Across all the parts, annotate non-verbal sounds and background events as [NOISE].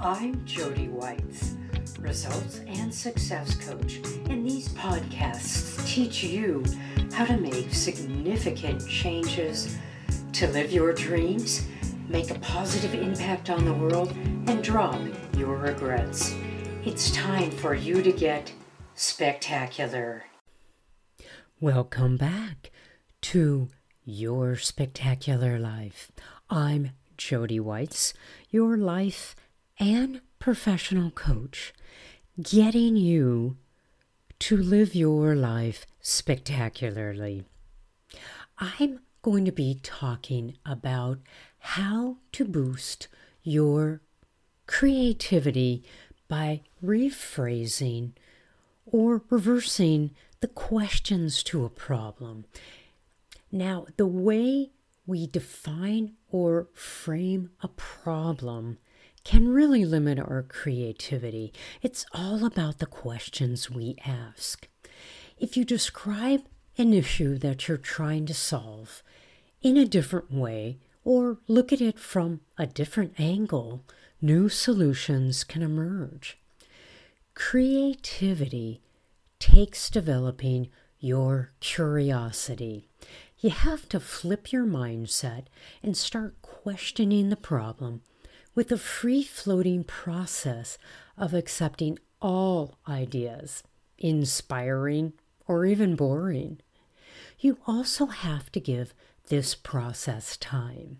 I'm Jody Whites, results and success coach, and these podcasts teach you how to make significant changes to live your dreams, make a positive impact on the world, and drop your regrets. It's time for you to get spectacular. Welcome back to Your Spectacular Life. I'm Jody Whites, your life and professional coach, getting you to live your life spectacularly. I'm going to be talking about how to boost your creativity by rephrasing or reversing the questions to a problem. Now, the way we define or frame a problem can really limit our creativity. It's all about the questions we ask. If you describe an issue that you're trying to solve in a different way or look at it from a different angle, new solutions can emerge. Creativity takes developing your curiosity. You have to flip your mindset and start questioning the problem with the free floating process of accepting all ideas, inspiring or even boring. You also have to give this process time.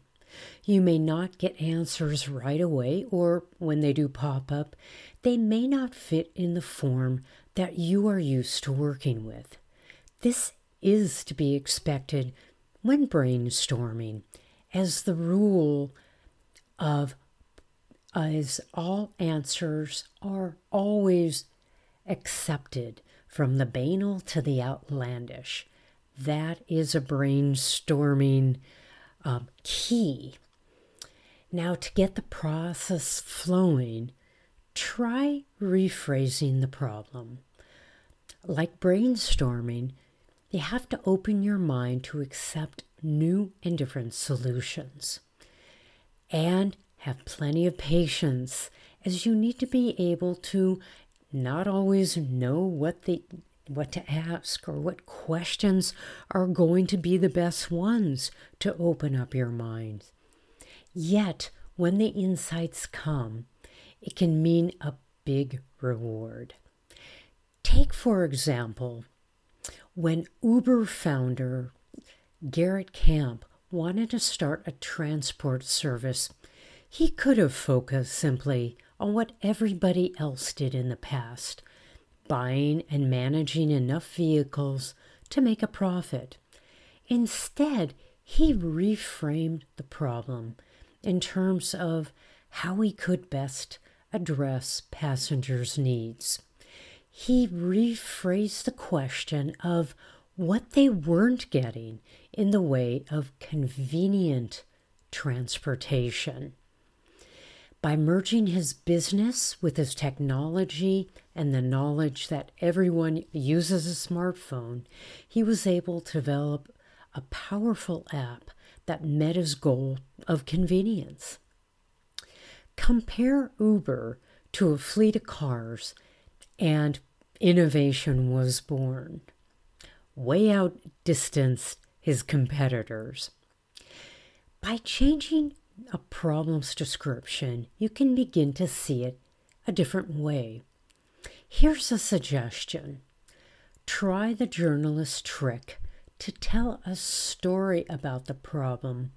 You may not get answers right away, or when they do pop up, they may not fit in the form that you are used to working with. This is to be expected when brainstorming, as the rule of as all answers are always accepted from the banal to the outlandish. That is a brainstorming um, key. Now, to get the process flowing, try rephrasing the problem. Like brainstorming, you have to open your mind to accept new and different solutions. And have plenty of patience as you need to be able to not always know what the what to ask or what questions are going to be the best ones to open up your mind. Yet, when the insights come, it can mean a big reward. Take, for example, when Uber founder Garrett Camp wanted to start a transport service, he could have focused simply on what everybody else did in the past buying and managing enough vehicles to make a profit. Instead, he reframed the problem in terms of how he could best address passengers' needs he rephrased the question of what they weren't getting in the way of convenient transportation. By merging his business with his technology and the knowledge that everyone uses a smartphone, he was able to develop a powerful app that met his goal of convenience. Compare Uber to a fleet of cars and innovation was born, way outdistanced his competitors. By changing a problem's description, you can begin to see it a different way. Here's a suggestion try the journalist's trick to tell a story about the problem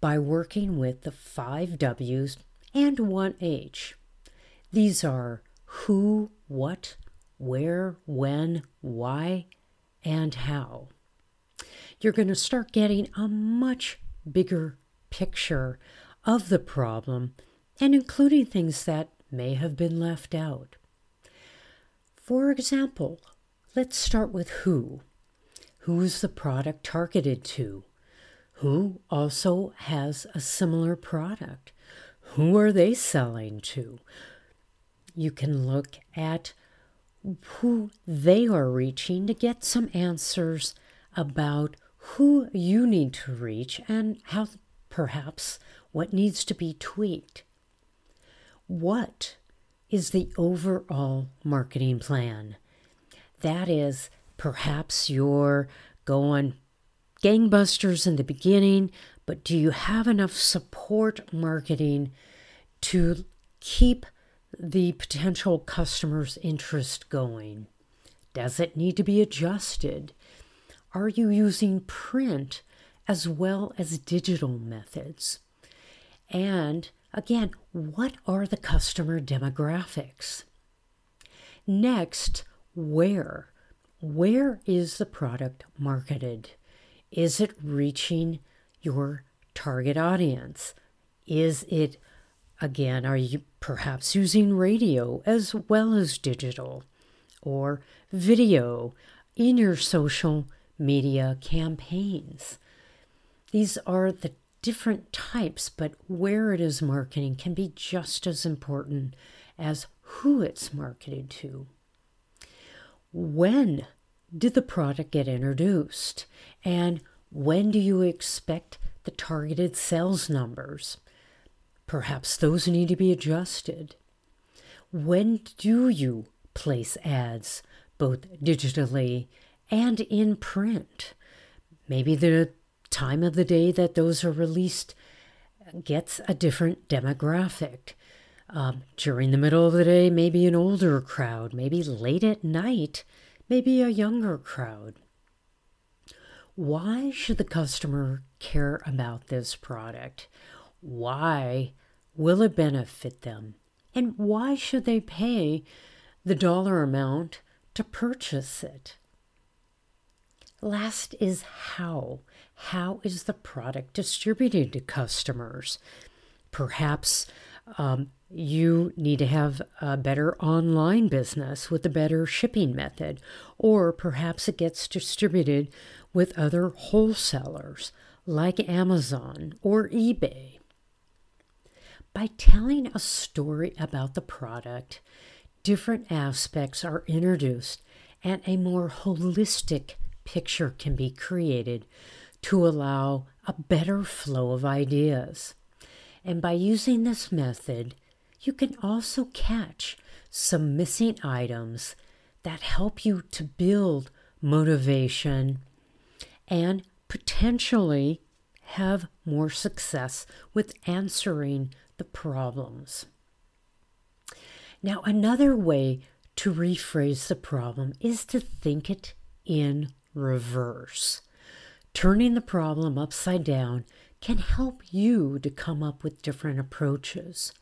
by working with the five W's and one H. These are who, what, where, when, why, and how. You're going to start getting a much bigger picture of the problem and including things that may have been left out. For example, let's start with who. Who is the product targeted to? Who also has a similar product? Who are they selling to? You can look at who they are reaching to get some answers about who you need to reach and how perhaps what needs to be tweaked. what is the overall marketing plan? That is, perhaps you're going gangbusters in the beginning, but do you have enough support marketing to keep the potential customer's interest going? Does it need to be adjusted? Are you using print as well as digital methods? And again, what are the customer demographics? Next, where? Where is the product marketed? Is it reaching your target audience? Is it, again, are you perhaps using radio as well as digital or video in your social media campaigns? These are the different types, but where it is marketing can be just as important as who it's marketed to. When did the product get introduced? And when do you expect the targeted sales numbers? Perhaps those need to be adjusted. When do you place ads, both digitally and in print? Maybe the time of the day that those are released gets a different demographic. Um, during the middle of the day, maybe an older crowd, maybe late at night, maybe a younger crowd. Why should the customer care about this product? Why will it benefit them? And why should they pay the dollar amount to purchase it? Last is how. How is the product distributed to customers? Perhaps um, you need to have a better online business with a better shipping method, or perhaps it gets distributed with other wholesalers like Amazon or eBay. By telling a story about the product, different aspects are introduced and a more holistic picture can be created to allow a better flow of ideas. And by using this method, you can also catch some missing items that help you to build motivation and potentially have more success with answering the problems. Now, another way to rephrase the problem is to think it in reverse. Turning the problem upside down can help you to come up with different approaches.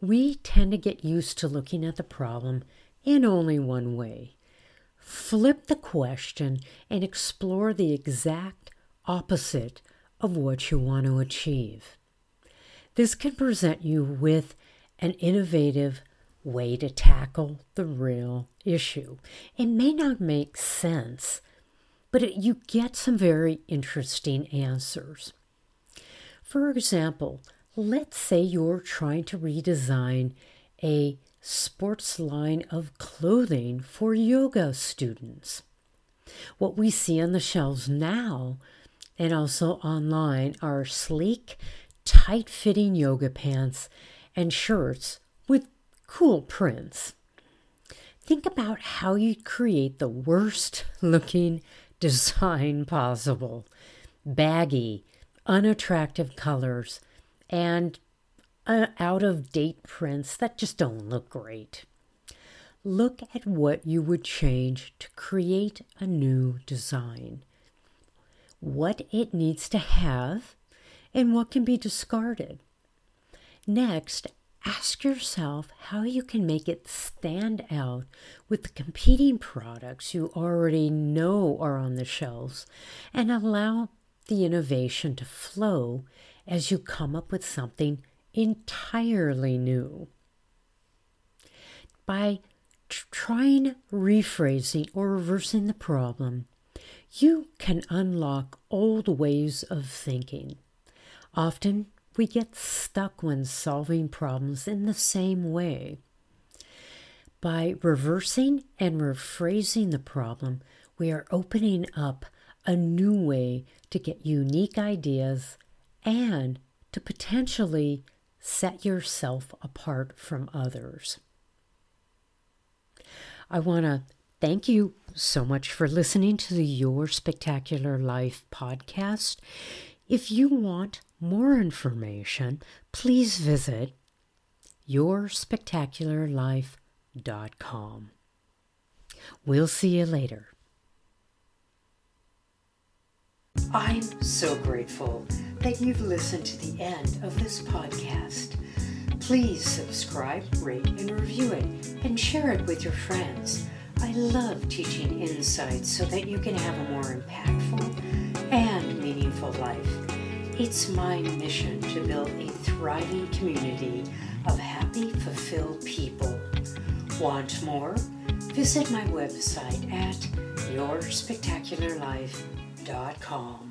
We tend to get used to looking at the problem in only one way. Flip the question and explore the exact opposite of what you want to achieve. This can present you with an innovative way to tackle the real issue. It may not make sense, but it, you get some very interesting answers. For example, let's say you're trying to redesign a sports line of clothing for yoga students. What we see on the shelves now and also online are sleek, tight fitting yoga pants and shirts with cool prints. Think about how you'd create the worst looking [LAUGHS] design possible baggy, unattractive colors, and uh, out of date prints that just don't look great. Look at what you would change to create a new design, what it needs to have, and what can be discarded. Next, ask yourself how you can make it stand out with the competing products you already know are on the shelves and allow the innovation to flow as you come up with something entirely new. By trying rephrasing or reversing the problem, you can unlock old ways of thinking. Often we get stuck when solving problems in the same way. By reversing and rephrasing the problem, we are opening up a new way to get unique ideas and to potentially set yourself apart from others. I want to thank you so much for listening to the Your Spectacular Life podcast. If you want more information, please visit yourspectacularlife.com. We'll see you later. I'm so grateful that you've listened to the end of this podcast. Please subscribe, rate, and review it, and share it with your friends. I love teaching insights so that you can have a more impactful. It's my mission to build a thriving community of happy, fulfilled people. Want more? Visit my website at yourspectacularlife.com.